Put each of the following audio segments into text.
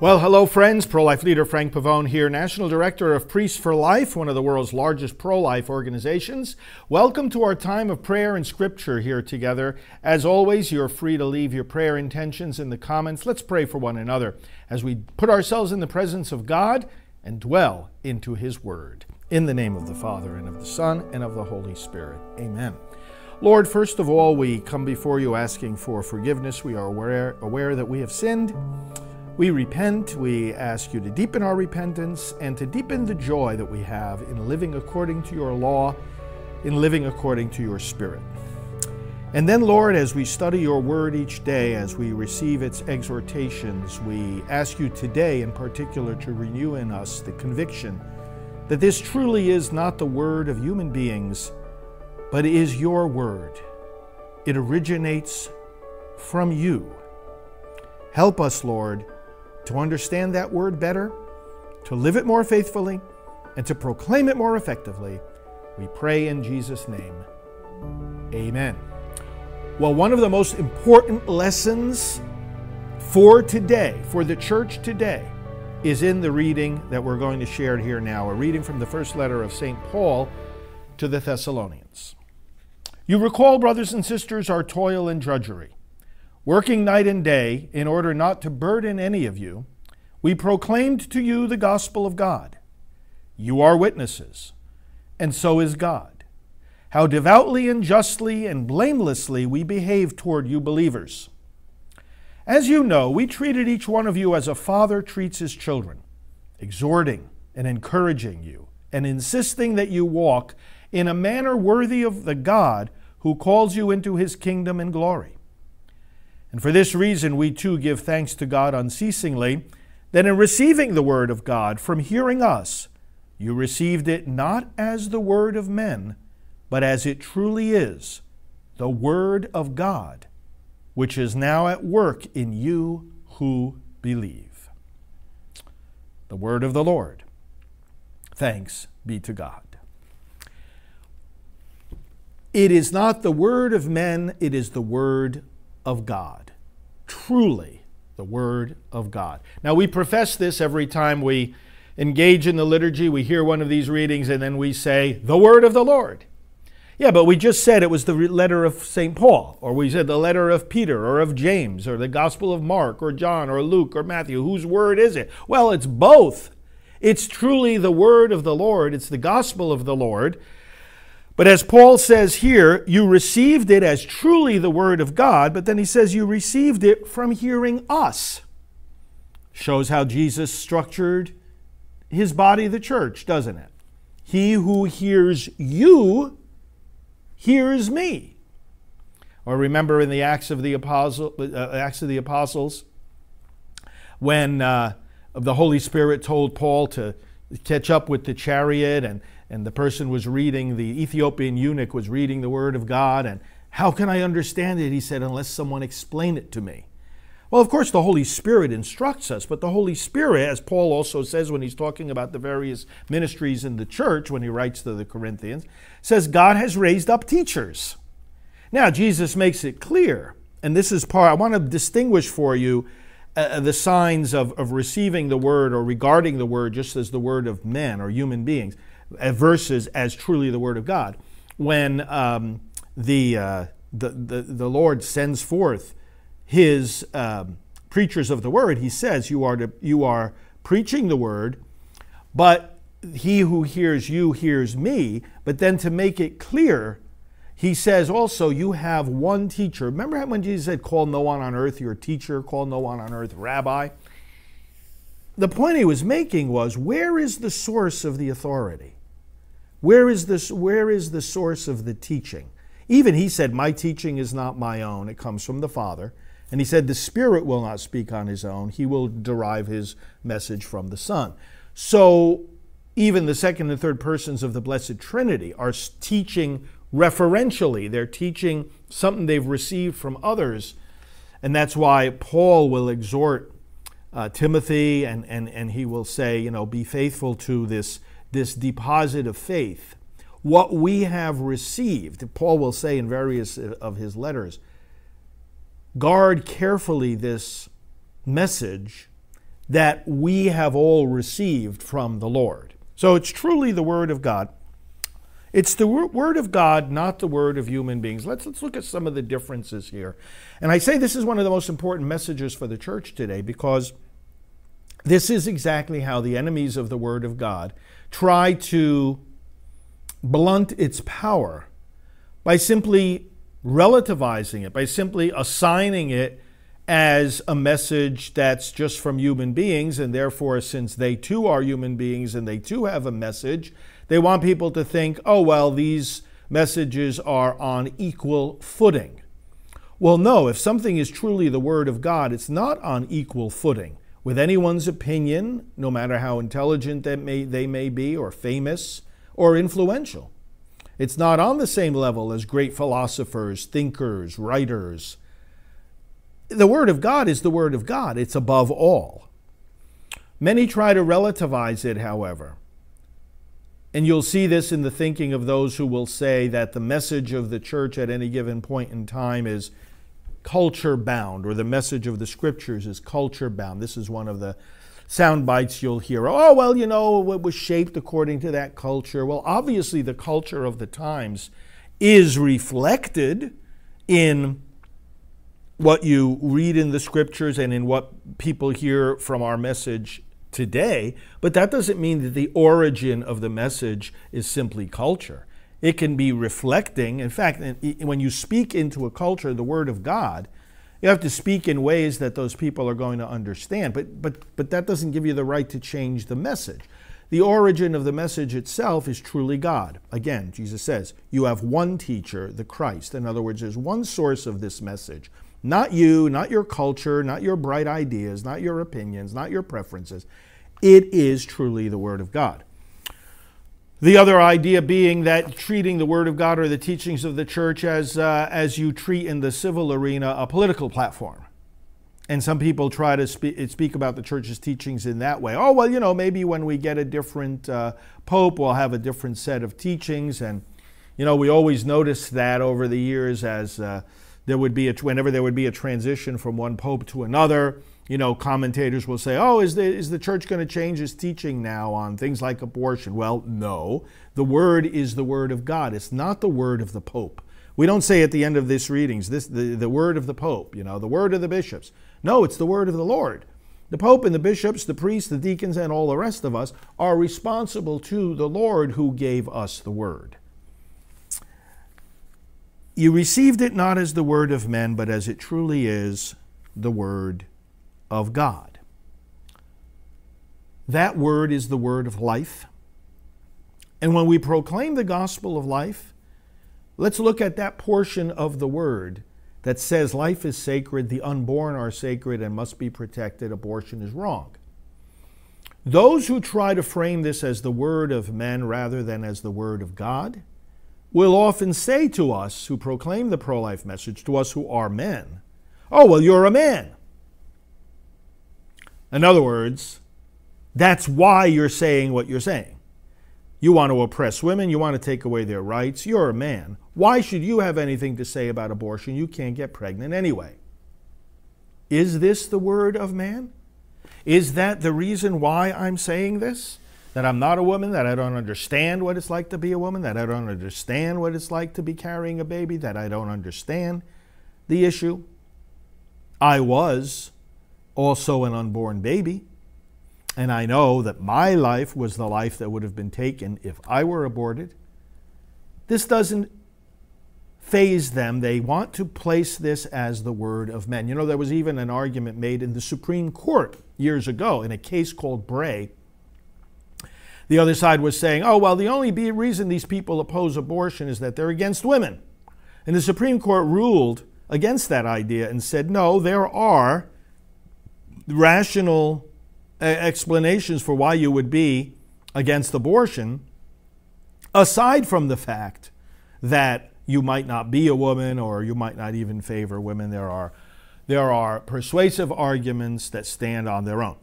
Well, hello, friends. Pro life leader Frank Pavone here, National Director of Priests for Life, one of the world's largest pro life organizations. Welcome to our time of prayer and scripture here together. As always, you're free to leave your prayer intentions in the comments. Let's pray for one another as we put ourselves in the presence of God and dwell into His Word. In the name of the Father, and of the Son, and of the Holy Spirit. Amen. Lord, first of all, we come before you asking for forgiveness. We are aware, aware that we have sinned. We repent, we ask you to deepen our repentance and to deepen the joy that we have in living according to your law, in living according to your spirit. And then, Lord, as we study your word each day, as we receive its exhortations, we ask you today in particular to renew in us the conviction that this truly is not the word of human beings, but is your word. It originates from you. Help us, Lord to understand that word better, to live it more faithfully, and to proclaim it more effectively. We pray in Jesus' name. Amen. Well, one of the most important lessons for today, for the church today, is in the reading that we're going to share here now, a reading from the first letter of St. Paul to the Thessalonians. You recall, brothers and sisters, our toil and drudgery working night and day in order not to burden any of you, we proclaimed to you the gospel of God. You are witnesses, and so is God, how devoutly and justly and blamelessly we behave toward you believers. As you know, we treated each one of you as a father treats his children, exhorting and encouraging you, and insisting that you walk in a manner worthy of the God who calls you into his kingdom and glory. And for this reason, we too give thanks to God unceasingly that in receiving the Word of God from hearing us, you received it not as the Word of men, but as it truly is, the Word of God, which is now at work in you who believe. The Word of the Lord. Thanks be to God. It is not the Word of men, it is the Word of God. Truly the Word of God. Now, we profess this every time we engage in the liturgy. We hear one of these readings and then we say, The Word of the Lord. Yeah, but we just said it was the letter of St. Paul, or we said the letter of Peter, or of James, or the Gospel of Mark, or John, or Luke, or Matthew. Whose word is it? Well, it's both. It's truly the word of the Lord, it's the gospel of the Lord. But as Paul says here, you received it as truly the Word of God, but then he says you received it from hearing us. Shows how Jesus structured his body, the church, doesn't it? He who hears you hears me. Or remember in the Acts of the, Apostle, uh, Acts of the Apostles, when uh, the Holy Spirit told Paul to catch up with the chariot and and the person was reading, the Ethiopian eunuch was reading the Word of God, and how can I understand it? He said, unless someone explain it to me. Well, of course, the Holy Spirit instructs us, but the Holy Spirit, as Paul also says when he's talking about the various ministries in the church, when he writes to the Corinthians, says God has raised up teachers. Now, Jesus makes it clear, and this is part, I want to distinguish for you uh, the signs of, of receiving the word or regarding the word just as the word of men or human beings verses as truly the Word of God. When um, the, uh, the, the, the, Lord sends forth His um, preachers of the Word, He says, you are, to, you are preaching the Word, but he who hears you hears me. But then to make it clear, he says also, You have one teacher. Remember when Jesus said, Call no one on earth your teacher, call no one on earth rabbi? The point he was making was, Where is the source of the authority? Where is this where is the source of the teaching? Even he said, My teaching is not my own, it comes from the Father. And he said, The Spirit will not speak on his own, he will derive his message from the Son. So even the second and third persons of the Blessed Trinity are teaching referentially. They're teaching something they've received from others. And that's why Paul will exhort uh, Timothy and, and, and he will say, you know, be faithful to this, this deposit of faith. What we have received, Paul will say in various uh, of his letters, guard carefully this message that we have all received from the Lord. So it's truly the Word of God. It's the Word of God, not the Word of human beings. Let's, let's look at some of the differences here. And I say this is one of the most important messages for the church today because this is exactly how the enemies of the Word of God try to blunt its power by simply relativizing it, by simply assigning it as a message that's just from human beings, and therefore, since they too are human beings and they too have a message, they want people to think, oh, well, these messages are on equal footing. Well, no, if something is truly the Word of God, it's not on equal footing with anyone's opinion, no matter how intelligent they may, they may be, or famous, or influential. It's not on the same level as great philosophers, thinkers, writers, the Word of God is the Word of God, it's above all. Many try to relativize it, however. And you'll see this in the thinking of those who will say that the message of the church at any given point in time is culture bound, or the message of the scriptures is culture bound. This is one of the sound bites you'll hear. Oh, well, you know, it was shaped according to that culture. Well, obviously, the culture of the times is reflected in what you read in the scriptures and in what people hear from our message today, but that doesn't mean that the origin of the message is simply culture. It can be reflecting, in fact, when you speak into a culture the Word of God, you have to speak in ways that those people are going to understand, but, but, but that doesn't give you the right to change the message. The origin of the message itself is truly God. Again, Jesus says, You have one teacher, the Christ. In other words, there's one source of this message. Not you, not your culture, not your bright ideas, not your opinions, not your preferences. It is truly the Word of God. The other idea being that treating the Word of God or the teachings of the church as, uh, as you treat in the civil arena a political platform. And some people try to spe- speak about the church's teachings in that way. Oh, well, you know, maybe when we get a different uh, pope, we'll have a different set of teachings. And, you know, we always notice that over the years as uh, there would be a, whenever there would be a transition from one pope to another, you know, commentators will say, oh, is the, is the church going to change its teaching now on things like abortion? Well, no. The word is the word of God. It's not the word of the pope. We don't say at the end of this readings, this the, the word of the pope, you know, the word of the bishops. No, it's the word of the Lord. The pope and the bishops, the priests, the deacons, and all the rest of us are responsible to the Lord who gave us the word. You received it not as the word of men, but as it truly is the word of God. That word is the word of life. And when we proclaim the gospel of life, let's look at that portion of the word that says life is sacred, the unborn are sacred and must be protected, abortion is wrong. Those who try to frame this as the word of men rather than as the word of God, will often say to us who proclaim the pro life message, to us who are men, oh, well, you're a man. In other words, that's why you're saying what you're saying. You want to oppress women, you want to take away their rights, you're a man. Why should you have anything to say about abortion? You can't get pregnant anyway. Is this the word of man? Is that the reason why I'm saying this? that I'm not a woman, that I don't understand what it's like to be a woman, that I don't understand what it's like to be carrying a baby, that I don't understand the issue. I was also an unborn baby, and I know that my life was the life that would have been taken if I were aborted. This doesn't faze them. They want to place this as the word of men. You know, there was even an argument made in the Supreme Court years ago in a case called Bray the other side was saying, oh, well, the only reason these people oppose abortion is that they're against women. And the Supreme Court ruled against that idea and said, no, there are rational uh, explanations for why you would be against abortion, aside from the fact that you might not be a woman or you might not even favor women. There are, there are persuasive arguments that stand on their own.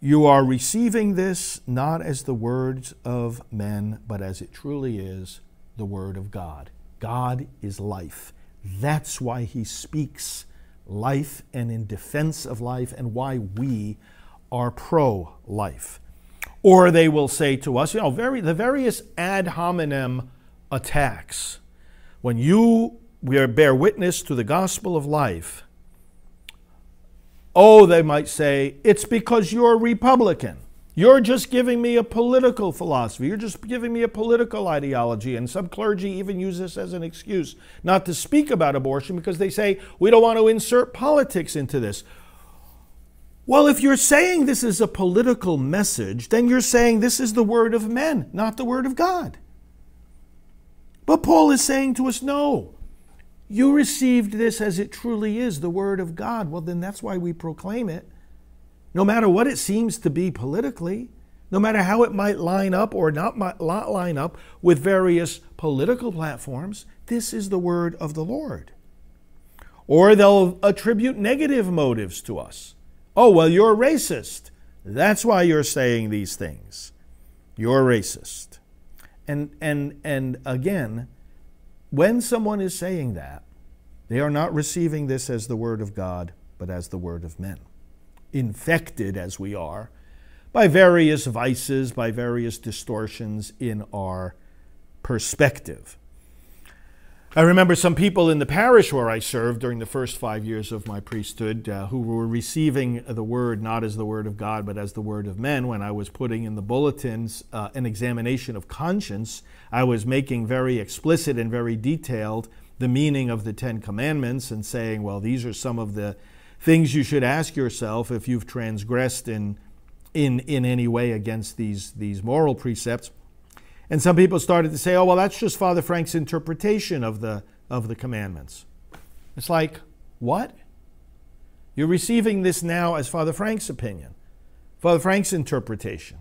You are receiving this not as the words of men, but as it truly is the Word of God. God is life. That's why He speaks life and in defense of life, and why we are pro life. Or they will say to us, you know, very, the various ad hominem attacks. When you we bear witness to the gospel of life, Oh, they might say, it's because you're a Republican. You're just giving me a political philosophy. You're just giving me a political ideology. And some clergy even use this as an excuse not to speak about abortion because they say, we don't want to insert politics into this. Well, if you're saying this is a political message, then you're saying this is the word of men, not the word of God. But Paul is saying to us, no, you received this as it truly is, the Word of God. Well, then that's why we proclaim it. No matter what it seems to be politically, no matter how it might line up or not, not line up with various political platforms, this is the Word of the Lord. Or they'll attribute negative motives to us. Oh, well, you're racist. That's why you're saying these things. You're racist. And, and, and again, when someone is saying that, they are not receiving this as the Word of God, but as the Word of men. Infected as we are by various vices, by various distortions in our perspective. I remember some people in the parish where I served during the first five years of my priesthood uh, who were receiving the word not as the word of God but as the word of men. When I was putting in the bulletins uh, an examination of conscience, I was making very explicit and very detailed the meaning of the Ten Commandments and saying, well, these are some of the things you should ask yourself if you've transgressed in, in, in any way against these, these moral precepts. And some people started to say, oh, well, that's just Father Frank's interpretation of the, of the commandments. It's like, what? You're receiving this now as Father Frank's opinion, Father Frank's interpretation.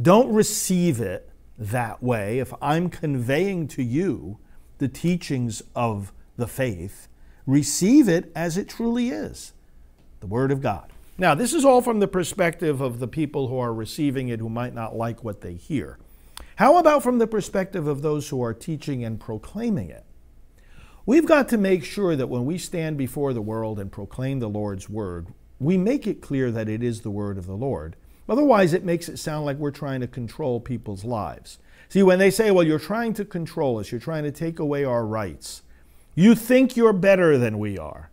Don't receive it that way. If I'm conveying to you the teachings of the faith, receive it as it truly is the Word of God. Now, this is all from the perspective of the people who are receiving it who might not like what they hear. How about from the perspective of those who are teaching and proclaiming it? We've got to make sure that when we stand before the world and proclaim the Lord's word, we make it clear that it is the word of the Lord. Otherwise, it makes it sound like we're trying to control people's lives. See, when they say, well, you're trying to control us, you're trying to take away our rights, you think you're better than we are.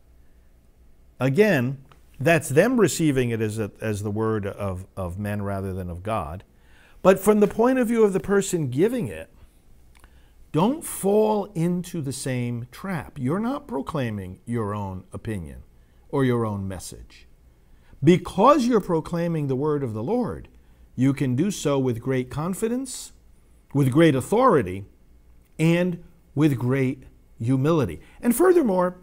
Again, that's them receiving it as, a, as the word of, of men rather than of God. But from the point of view of the person giving it, don't fall into the same trap. You're not proclaiming your own opinion or your own message. Because you're proclaiming the word of the Lord, you can do so with great confidence, with great authority, and with great humility. And furthermore,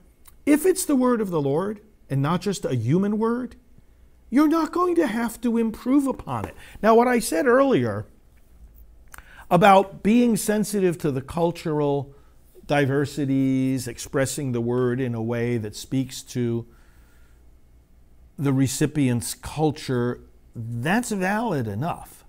if it's the word of the Lord and not just a human word, you're not going to have to improve upon it. Now, what I said earlier about being sensitive to the cultural diversities, expressing the word in a way that speaks to the recipient's culture, that's valid enough.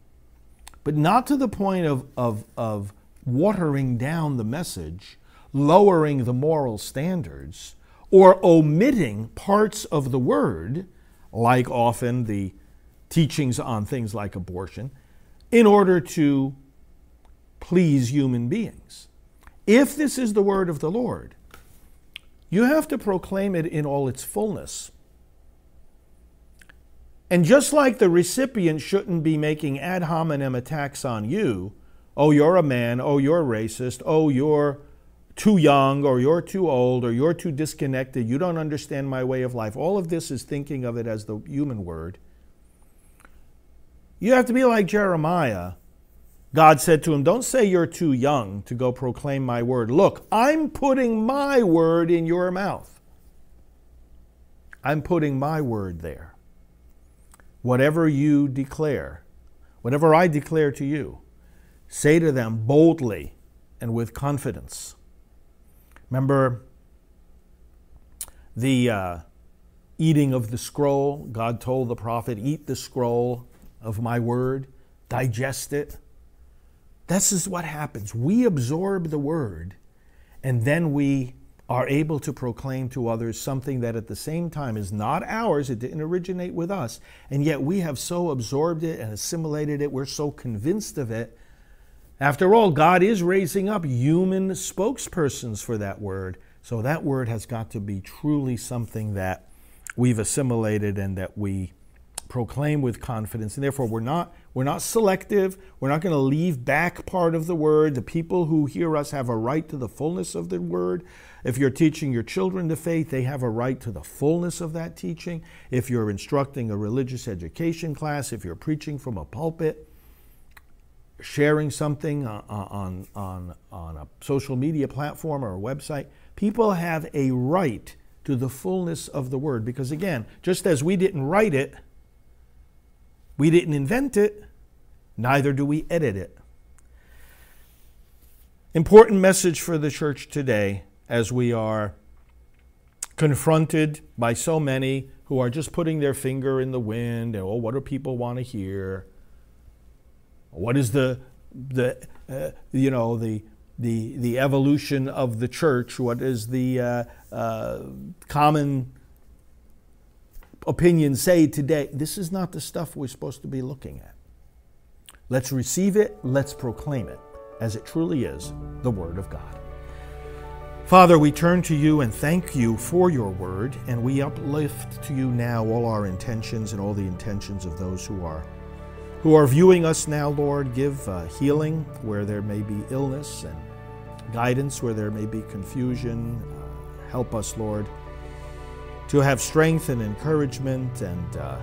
But not to the point of, of, of watering down the message, lowering the moral standards, or omitting parts of the word like often the teachings on things like abortion, in order to please human beings. If this is the word of the Lord, you have to proclaim it in all its fullness. And just like the recipient shouldn't be making ad hominem attacks on you, oh, you're a man, oh, you're racist, oh, you're too young or you're too old or you're too disconnected, you don't understand my way of life. All of this is thinking of it as the human word. You have to be like Jeremiah. God said to him, Don't say you're too young to go proclaim my word. Look, I'm putting my word in your mouth. I'm putting my word there. Whatever you declare, whatever I declare to you, say to them boldly, and with confidence. Remember the uh, eating of the scroll? God told the prophet, Eat the scroll of my word, digest it. This is what happens. We absorb the word, and then we are able to proclaim to others something that at the same time is not ours, it didn't originate with us, and yet we have so absorbed it and assimilated it, we're so convinced of it. After all, God is raising up human spokespersons for that word, so that word has got to be truly something that we've assimilated and that we proclaim with confidence. And therefore, we're not, we're not selective. We're not going to leave back part of the word. The people who hear us have a right to the fullness of the word. If you're teaching your children the faith, they have a right to the fullness of that teaching. If you're instructing a religious education class, if you're preaching from a pulpit, sharing something on, on, on, a social media platform or a website, people have a right to the fullness of the word. Because again, just as we didn't write it, we didn't invent it, neither do we edit it. Important message for the church today as we are confronted by so many who are just putting their finger in the wind and, oh, what do people want to hear? What is the, the uh, you know, the, the, the evolution of the church? What is the uh, uh, common opinion say today, this is not the stuff we're supposed to be looking at. Let's receive it, let's proclaim it as it truly is the Word of God. Father, we turn to you and thank you for your word, and we uplift to you now all our intentions and all the intentions of those who are who are viewing us now, Lord. Give uh, healing where there may be illness and guidance where there may be confusion. Uh, help us, Lord, to have strength and encouragement and uh,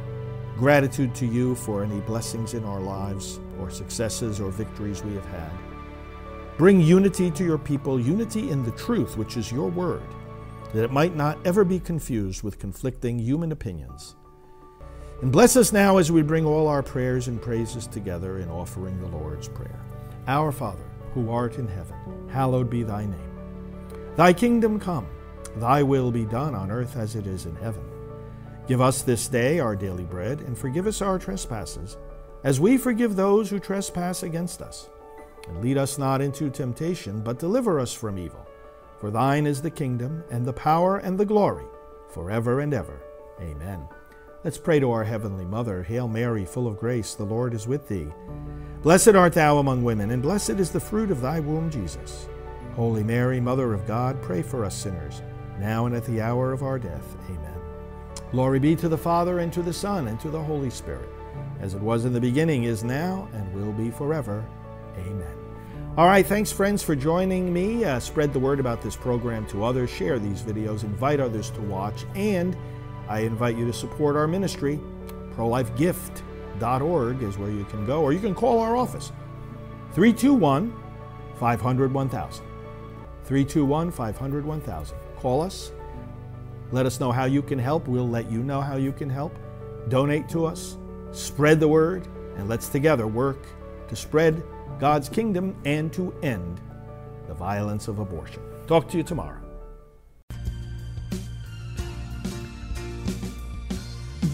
gratitude to you for any blessings in our lives or successes or victories we have had. Bring unity to your people, unity in the truth, which is your word, that it might not ever be confused with conflicting human opinions. And bless us now as we bring all our prayers and praises together in offering the Lord's Prayer. Our Father, who art in heaven, hallowed be thy name. Thy kingdom come. Thy will be done on earth as it is in heaven. Give us this day our daily bread, and forgive us our trespasses, as we forgive those who trespass against us. And lead us not into temptation, but deliver us from evil. For thine is the kingdom, and the power, and the glory, forever and ever. Amen. Let's pray to our Heavenly Mother. Hail Mary, full of grace, the Lord is with thee. Blessed art thou among women, and blessed is the fruit of thy womb, Jesus. Holy Mary, Mother of God, pray for us sinners now and at the hour of our death. Amen. Glory be to the Father, and to the Son, and to the Holy Spirit, as it was in the beginning, is now, and will be forever. Amen. All right, thanks, friends, for joining me. Uh, spread the word about this program to others, share these videos, invite others to watch, and I invite you to support our ministry. ProLifeGift.org is where you can go, or you can call our office 321 500 1000. 321 500 1000. Call us. Let us know how you can help. We'll let you know how you can help. Donate to us. Spread the word. And let's together work to spread God's kingdom and to end the violence of abortion. Talk to you tomorrow.